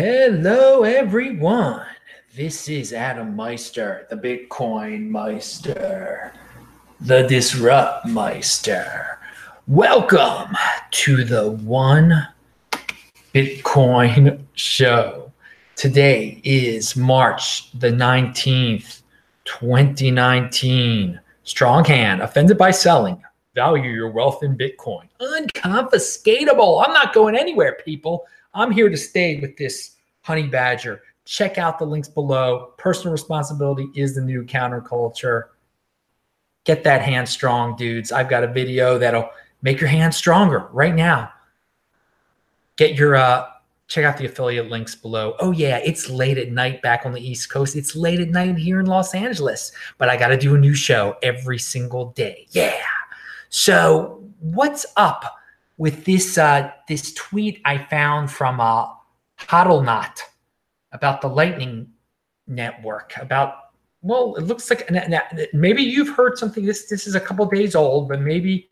Hello, everyone. This is Adam Meister, the Bitcoin Meister, the Disrupt Meister. Welcome to the One Bitcoin Show. Today is March the 19th, 2019. Strong hand, offended by selling. Value your wealth in Bitcoin. Unconfiscatable. I'm not going anywhere, people. I'm here to stay with this honey badger. Check out the links below. Personal responsibility is the new counterculture. Get that hand strong, dudes. I've got a video that'll make your hand stronger right now. Get your uh check out the affiliate links below. Oh yeah, it's late at night back on the East Coast. It's late at night here in Los Angeles, but I got to do a new show every single day. Yeah. So, what's up with this uh, this tweet I found from uh, about the Lightning Network? About well, it looks like maybe you've heard something. This this is a couple days old, but maybe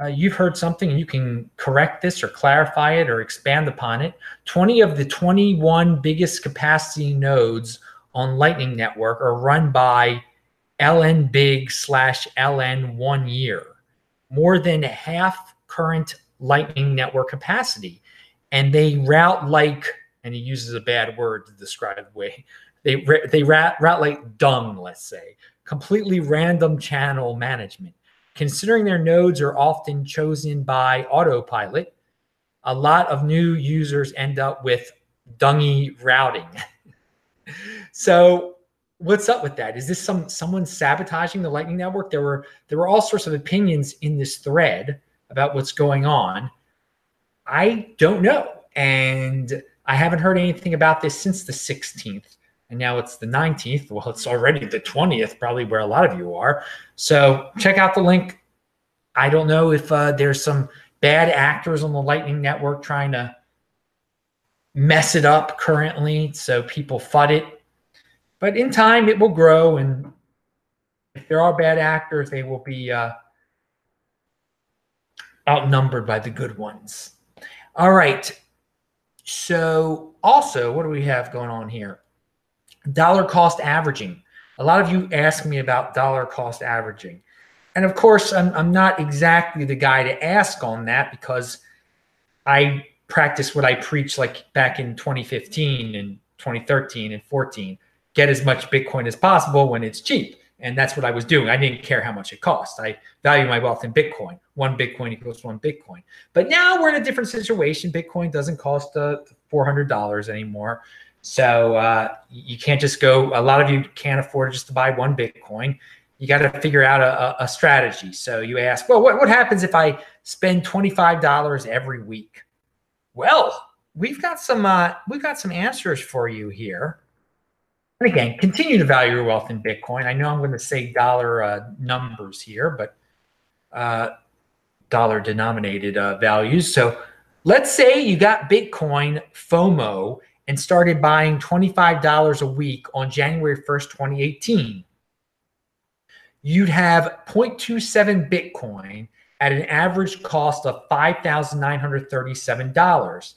uh, you've heard something and you can correct this or clarify it or expand upon it. 20 of the 21 biggest capacity nodes on Lightning Network are run by LN Big slash LN one year, more than half current Lightning Network capacity. And they route like, and he uses a bad word to describe the way they, they route, route like dung, let's say, completely random channel management Considering their nodes are often chosen by autopilot, a lot of new users end up with dungy routing. so what's up with that? Is this some someone sabotaging the Lightning Network? There were there were all sorts of opinions in this thread about what's going on. I don't know. And I haven't heard anything about this since the 16th and now it's the 19th. Well, it's already the 20th, probably where a lot of you are. So check out the link. I don't know if uh, there's some bad actors on the Lightning Network trying to mess it up currently, so people fud it. But in time, it will grow, and if there are bad actors, they will be uh, outnumbered by the good ones. All right. So, also, what do we have going on here? Dollar cost averaging. A lot of you ask me about dollar cost averaging. And of course, I'm, I'm not exactly the guy to ask on that because I practice what I preach like back in 2015 and 2013 and 14 get as much Bitcoin as possible when it's cheap. And that's what I was doing. I didn't care how much it cost. I value my wealth in Bitcoin. One Bitcoin equals one Bitcoin. But now we're in a different situation. Bitcoin doesn't cost uh, $400 anymore. So uh, you can't just go. A lot of you can't afford just to buy one Bitcoin. You got to figure out a, a, strategy. So you ask, well, what, what happens if I spend twenty five dollars every week? Well, we've got some uh, we've got some answers for you here. And again, continue to value your wealth in Bitcoin. I know I'm going to say dollar uh, numbers here, but uh, dollar denominated uh, values. So let's say you got Bitcoin FOMO and started buying $25 a week on January 1st, 2018, you'd have 0.27 Bitcoin at an average cost of $5,937.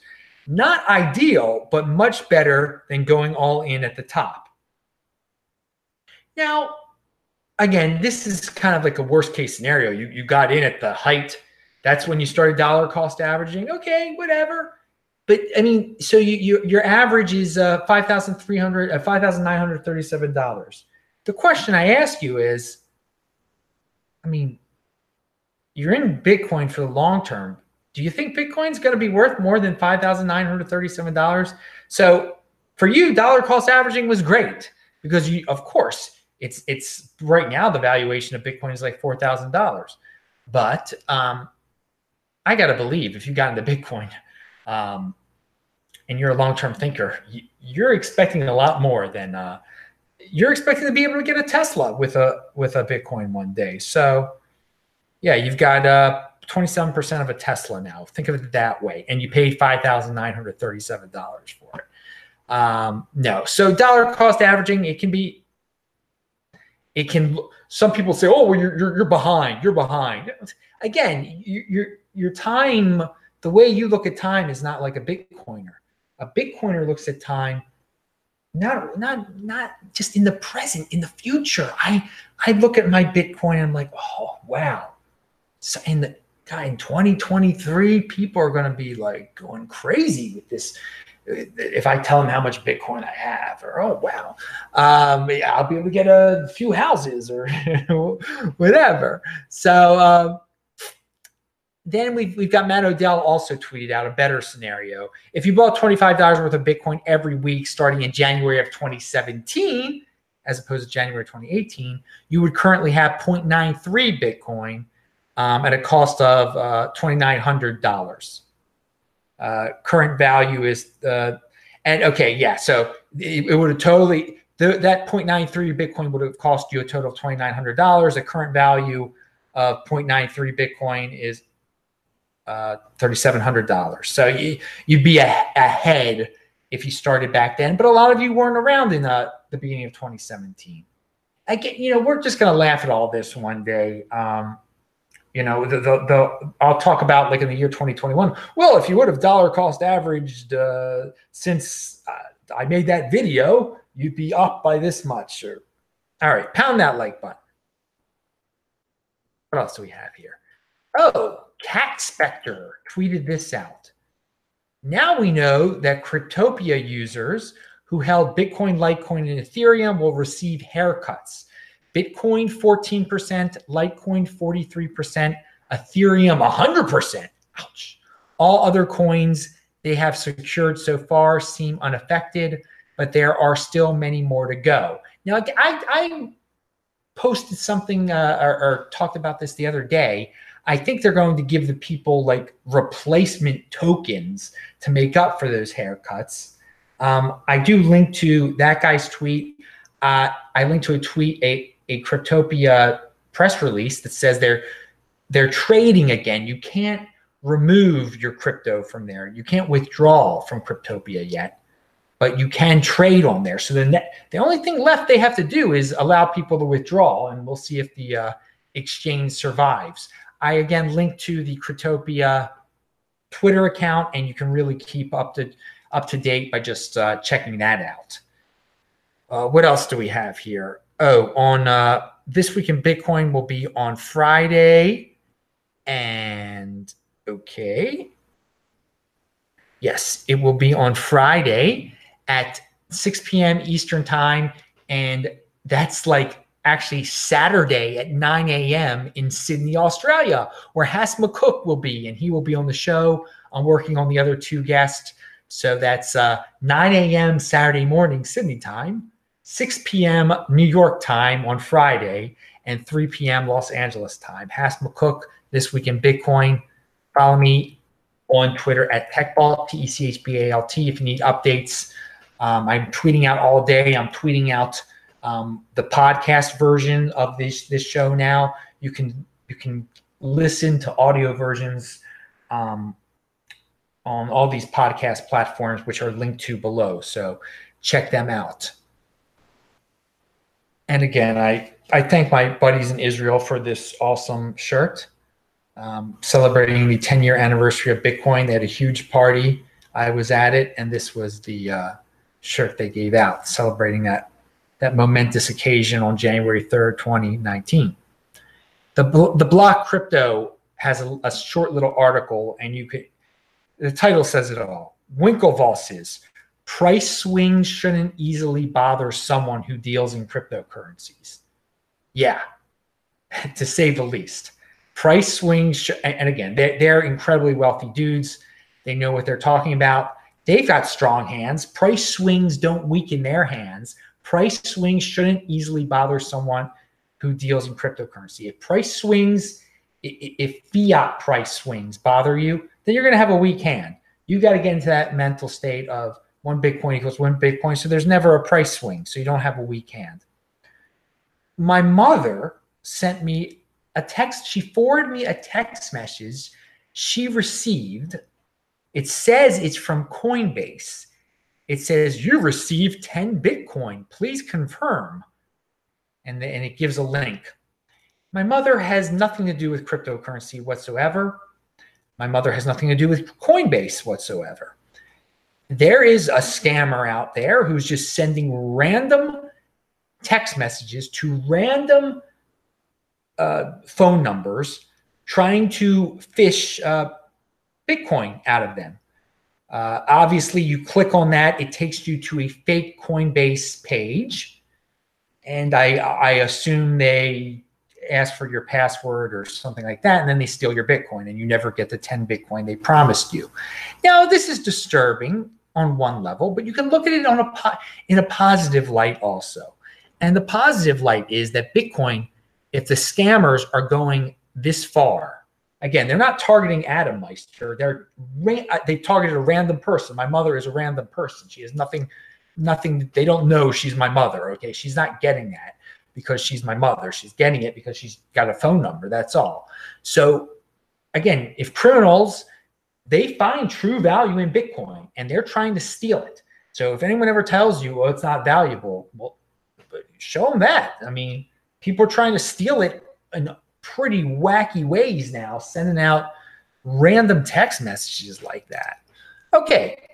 Not ideal, but much better than going all in at the top. Now, again, this is kind of like a worst case scenario. You, you got in at the height. That's when you started dollar cost averaging. Okay, whatever. But I mean, so you, you your average is uh, five thousand three hundred, uh, five thousand nine hundred thirty-seven dollars. The question I ask you is, I mean, you're in Bitcoin for the long term. Do you think Bitcoin's going to be worth more than five thousand nine hundred thirty-seven dollars? So for you, dollar cost averaging was great because you, of course, it's it's right now the valuation of Bitcoin is like four thousand dollars. But um, I got to believe if you got into Bitcoin um, and you're a long-term thinker, you're expecting a lot more than uh, you're expecting to be able to get a Tesla with a with a Bitcoin one day. So, yeah, you've got uh, 27% of a Tesla now. Think of it that way, and you paid five thousand nine hundred thirty-seven dollars for it. Um, no, so dollar cost averaging it can be. It can. Some people say, "Oh, well, you're you're, you're behind. You're behind." Again, you, your your time the way you look at time is not like a Bitcoiner. A Bitcoiner looks at time not not not just in the present, in the future. I I look at my Bitcoin, I'm like, oh wow. So in the in 2023, people are gonna be like going crazy with this. If I tell them how much Bitcoin I have, or oh wow, um, yeah, I'll be able to get a few houses or whatever. So um, then we've, we've got Matt Odell also tweeted out a better scenario. If you bought $25 worth of Bitcoin every week starting in January of 2017, as opposed to January 2018, you would currently have 0.93 Bitcoin um, at a cost of uh, $2,900. Uh, current value is, uh, and okay, yeah, so it, it would have totally, the, that 0.93 Bitcoin would have cost you a total of $2,900. The current value of 0.93 Bitcoin is uh, $3,700. So you, you'd be a, ahead if you started back then. But a lot of you weren't around in uh, the beginning of 2017. I get, you know, we're just going to laugh at all this one day. Um, you know, the, the, the, I'll talk about like in the year 2021. Well, if you would have dollar cost averaged uh, since uh, I made that video, you'd be up by this much. Or, all right, pound that like button. What else do we have here? Oh, Cat Spectre tweeted this out. Now we know that Cryptopia users who held Bitcoin, Litecoin, and Ethereum will receive haircuts. Bitcoin 14%, Litecoin 43%, Ethereum 100%. Ouch. All other coins they have secured so far seem unaffected, but there are still many more to go. Now, I, I posted something uh, or, or talked about this the other day I think they're going to give the people like replacement tokens to make up for those haircuts. Um, I do link to that guy's tweet. Uh, I link to a tweet, a, a Cryptopia press release that says they're they're trading again. You can't remove your crypto from there. You can't withdraw from Cryptopia yet, but you can trade on there. So the the only thing left they have to do is allow people to withdraw, and we'll see if the uh, exchange survives. I again link to the Cryptopia Twitter account, and you can really keep up to up to date by just uh, checking that out. Uh, what else do we have here? Oh, on uh, this week in Bitcoin will be on Friday, and okay, yes, it will be on Friday at 6 p.m. Eastern time, and that's like actually Saturday at 9 a.m. in Sydney, Australia, where Hass McCook will be, and he will be on the show. I'm working on the other two guests. So that's uh, 9 a.m. Saturday morning, Sydney time, 6 p.m. New York time on Friday, and 3 p.m. Los Angeles time. Hass McCook, This Week in Bitcoin. Follow me on Twitter at TechBalt, T E C H B A L T, if you need updates. Um, I'm tweeting out all day. I'm tweeting out um, the podcast version of this this show now. You can you can listen to audio versions um, on all these podcast platforms, which are linked to below. So check them out. And again, I I thank my buddies in Israel for this awesome shirt. Um, celebrating the 10 year anniversary of Bitcoin. They had a huge party. I was at it, and this was the uh, shirt they gave out celebrating that that momentous occasion on January 3rd, 2019. The, the block crypto has a, a short little article, and you could, the title says it all. Winklevoss's price swings shouldn't easily bother someone who deals in cryptocurrencies. Yeah, to say the least. Price swings, sh- and again, they're, they're incredibly wealthy dudes. They know what they're talking about. They've got strong hands. Price swings don't weaken their hands price swings shouldn't easily bother someone who deals in cryptocurrency. If price swings, if fiat price swings bother you, then you're going to have a weak hand. You got to get into that mental state of one Bitcoin equals one Bitcoin. So there's never a price swing. So you don't have a weak hand. My mother sent me a text. She forwarded me a text message she received. It says it's from Coinbase it says you received 10 Bitcoin. Please confirm. And, the, and it gives a link. My mother has nothing to do with cryptocurrency whatsoever. My mother has nothing to do with Coinbase whatsoever. There is a scammer out there who's just sending random text messages to random uh, phone numbers trying to fish uh, Bitcoin out of them. Uh, obviously, you click on that, it takes you to a fake Coinbase page. And I, I assume they ask for your password or something like that, and then they steal your Bitcoin, and you never get the 10 Bitcoin they promised you. Now, this is disturbing on one level, but you can look at it on a po- in a positive light also. And the positive light is that Bitcoin, if the scammers are going this far, again, they're not targeting Adam Meister. They're uh, they targeted a random person. My mother is a random person. She has nothing, nothing. They don't know she's my mother. Okay, she's not getting that because she's my mother. She's getting it because she's got a phone number. That's all. So again, if criminals they find true value in Bitcoin and they're trying to steal it. So if anyone ever tells you, well, it's not valuable, well, show them that. I mean, people are trying to steal it in pretty wacky ways now, sending out random text messages like that. Okay.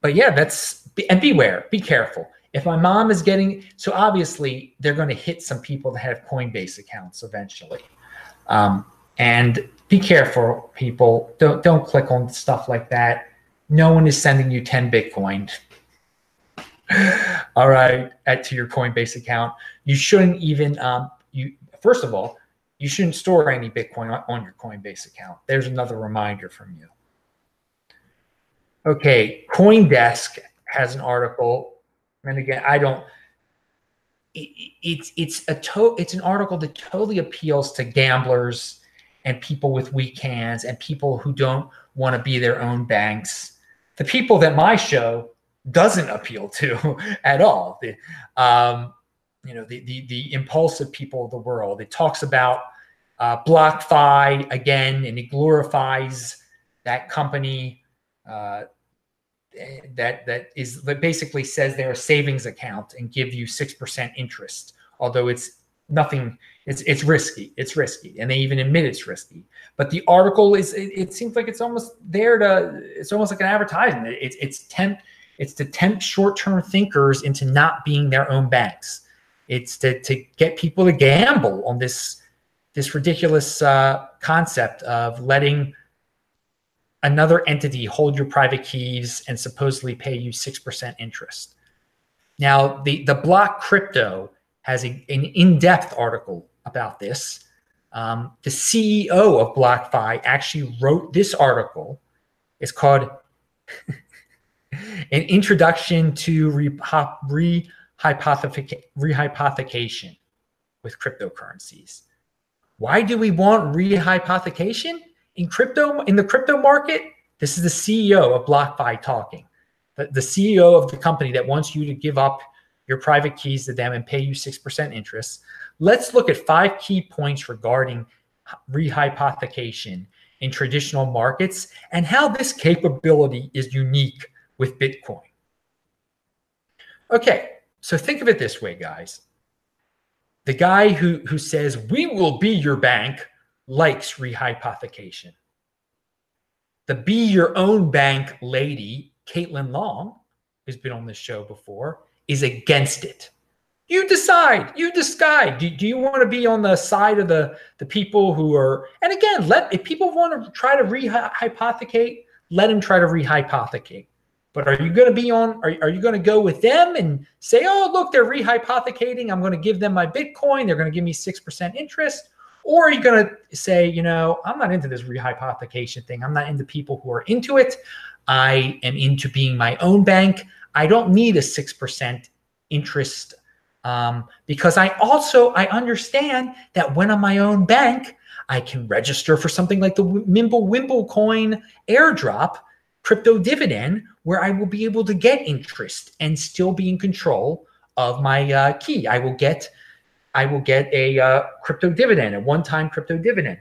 But yeah, that's, and beware, be careful. If my mom is getting, so obviously they're going to hit some people that have Coinbase accounts eventually. Um, and be careful, people. Don't don't click on stuff like that. No one is sending you 10 Bitcoin. all right, add to your Coinbase account. You shouldn't even um, you first of all, you shouldn't store any Bitcoin on, on your Coinbase account. There's another reminder from you. Okay, CoinDesk has an article, and again, I don't. It, it's it's a to, it's an article that totally appeals to gamblers and people with weak hands and people who don't want to be their own banks. The people that my show doesn't appeal to at all. The, um, you know, the, the, the impulsive people of the world. It talks about uh, BlockFi again, and it glorifies that company uh, that that is that basically says they're a savings account and give you six percent interest, although it's nothing it's it's risky it's risky and they even admit it's risky. But the article is it, it seems like it's almost there to it's almost like an advertisement. It's it's tempt it's to tempt short-term thinkers into not being their own banks. It's to to get people to gamble on this this ridiculous uh, concept of letting another entity hold your private keys and supposedly pay you 6% interest. Now the the block crypto has a, an in-depth article about this. Um, the CEO of BlockFi actually wrote this article. It's called An Introduction to Rehypothecation with Cryptocurrencies. Why do we want rehypothecation in crypto in the crypto market? This is the CEO of BlockFi talking. The, the CEO of the company that wants you to give up your private keys to them and pay you 6% interest. Let's look at five key points regarding rehypothecation in traditional markets and how this capability is unique with Bitcoin. Okay, so think of it this way, guys. The guy who, who says, We will be your bank, likes rehypothecation. The be your own bank lady, Caitlin Long, who's been on this show before, is against it. You decide. You decide. Do, do you want to be on the side of the the people who are? And again, let if people want to try to rehypothecate, let them try to rehypothecate. But are you going to be on? Are, are you going to go with them and say, "Oh, look, they're rehypothecating. I'm going to give them my Bitcoin. They're going to give me six percent interest." Or are you going to say, you know, I'm not into this rehypothecation thing. I'm not into people who are into it. I am into being my own bank. I don't need a 6% interest um, because I also I understand that when I'm my own bank, I can register for something like the Mimble Wimble coin airdrop crypto dividend, where I will be able to get interest and still be in control of my uh, key. I will get I will get a uh, crypto dividend, a one-time crypto dividend.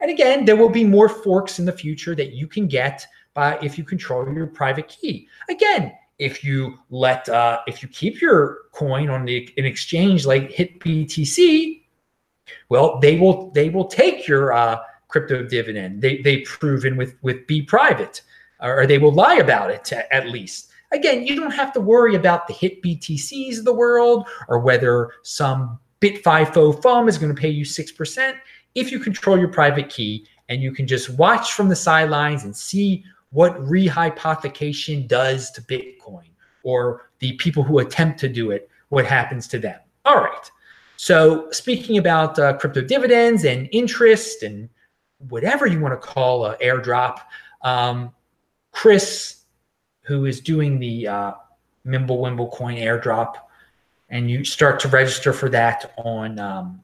And again, there will be more forks in the future that you can get by if you control your private key. Again, if you let uh, if you keep your coin on the an exchange like HitBTC, well, they will they will take your uh, crypto dividend. They they've proven with with Be Private. or they will lie about it at least. Again, you don't have to worry about the hit BTCs of the world or whether some BitFIFO fund is going to pay you 6% if you control your private key and you can just watch from the sidelines and see what rehypothecation does to Bitcoin or the people who attempt to do it, what happens to them. All right. So, speaking about uh, crypto dividends and interest and whatever you want to call an airdrop, um, Chris, who is doing the uh, Mimble Wimble coin airdrop, and you start to register for that on um,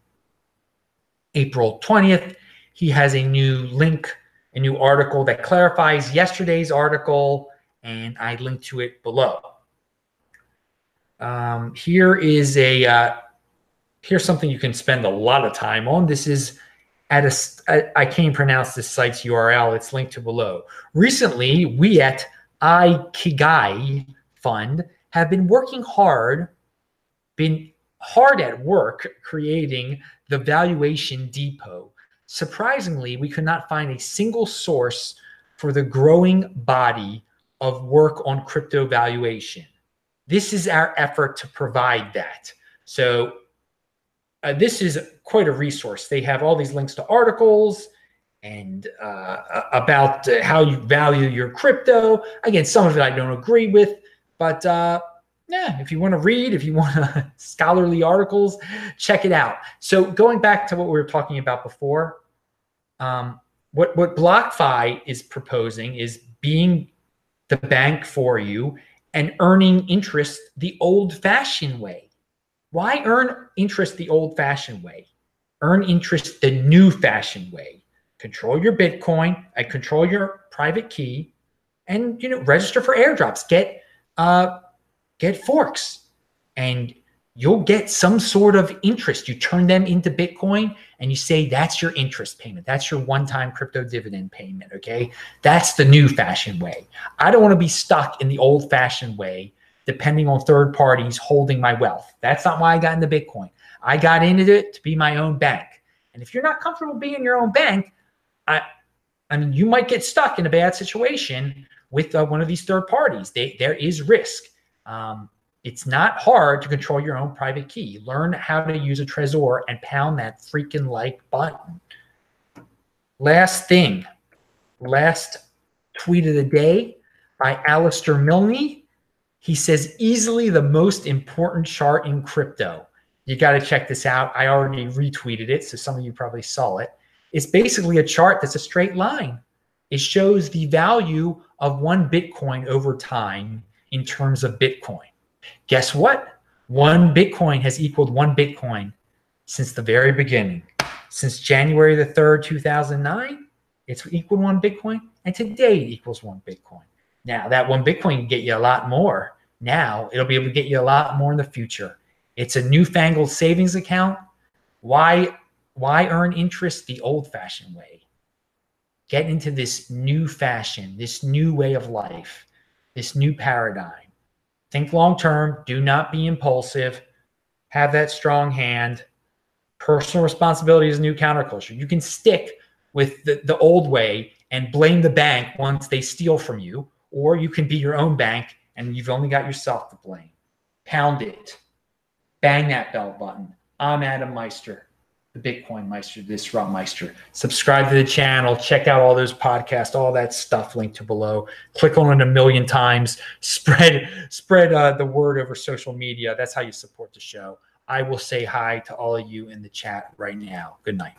April 20th. He has a new link, a new article that clarifies yesterday's article, and I link to it below. Um, here is a uh, here's something you can spend a lot of time on. This is at a I can't pronounce this site's URL. It's linked to below. Recently, we at Ikigai Fund have been working hard, been hard at work creating the valuation depot. Surprisingly, we could not find a single source for the growing body of work on crypto valuation. This is our effort to provide that. So uh, this is quite a resource. They have all these links to articles and uh, about how you value your crypto. Again, some of it I don't agree with, but uh, yeah, if you want to read, if you want scholarly articles, check it out. So going back to what we were talking about before, um, what what BlockFi is proposing is being the bank for you and earning interest the old-fashioned way. Why earn interest the old-fashioned way? Earn interest the new-fashioned way. Control your Bitcoin, I control your private key, and you know register for airdrops. Get uh, get forks, and you'll get some sort of interest. You turn them into Bitcoin and you say that's your interest payment. That's your one time crypto dividend payment. Okay. That's the new fashioned way. I don't want to be stuck in the old fashioned way, depending on third parties holding my wealth. That's not why I got into Bitcoin. I got into it to be my own bank. And if you're not comfortable being your own bank, I, I mean, you might get stuck in a bad situation with uh, one of these third parties. They, there is risk. Um, it's not hard to control your own private key. Learn how to use a Trezor and pound that freaking like button. Last thing, last tweet of the day by Alistair Milne. He says, easily the most important chart in crypto. You got to check this out. I already retweeted it, so some of you probably saw it. It's basically a chart that's a straight line. It shows the value of one Bitcoin over time in terms of Bitcoin. Guess what? One Bitcoin has equaled one Bitcoin since the very beginning. Since January the 3rd, 2009, it's equaled one Bitcoin. And today it equals one Bitcoin. Now, that one Bitcoin can get you a lot more. Now, it'll be able to get you a lot more in the future. It's a newfangled savings account. Why, why earn interest the old fashioned way? Get into this new fashion, this new way of life, this new paradigm think long term, do not be impulsive, have that strong hand. Personal responsibility is a new counterculture. You can stick with the, the old way and blame the bank once they steal from you, or you can be your own bank and you've only got yourself to blame. Pound it. Bang that bell button. I'm Adam Meister the Bitcoin Meister, the Disrupt Meister. Subscribe to the channel, check out all those podcasts, all that stuff linked to below. Click on it a million times. Spread spread uh, the word over social media. That's how you support the show. I will say hi to all of you in the chat right now. Good night.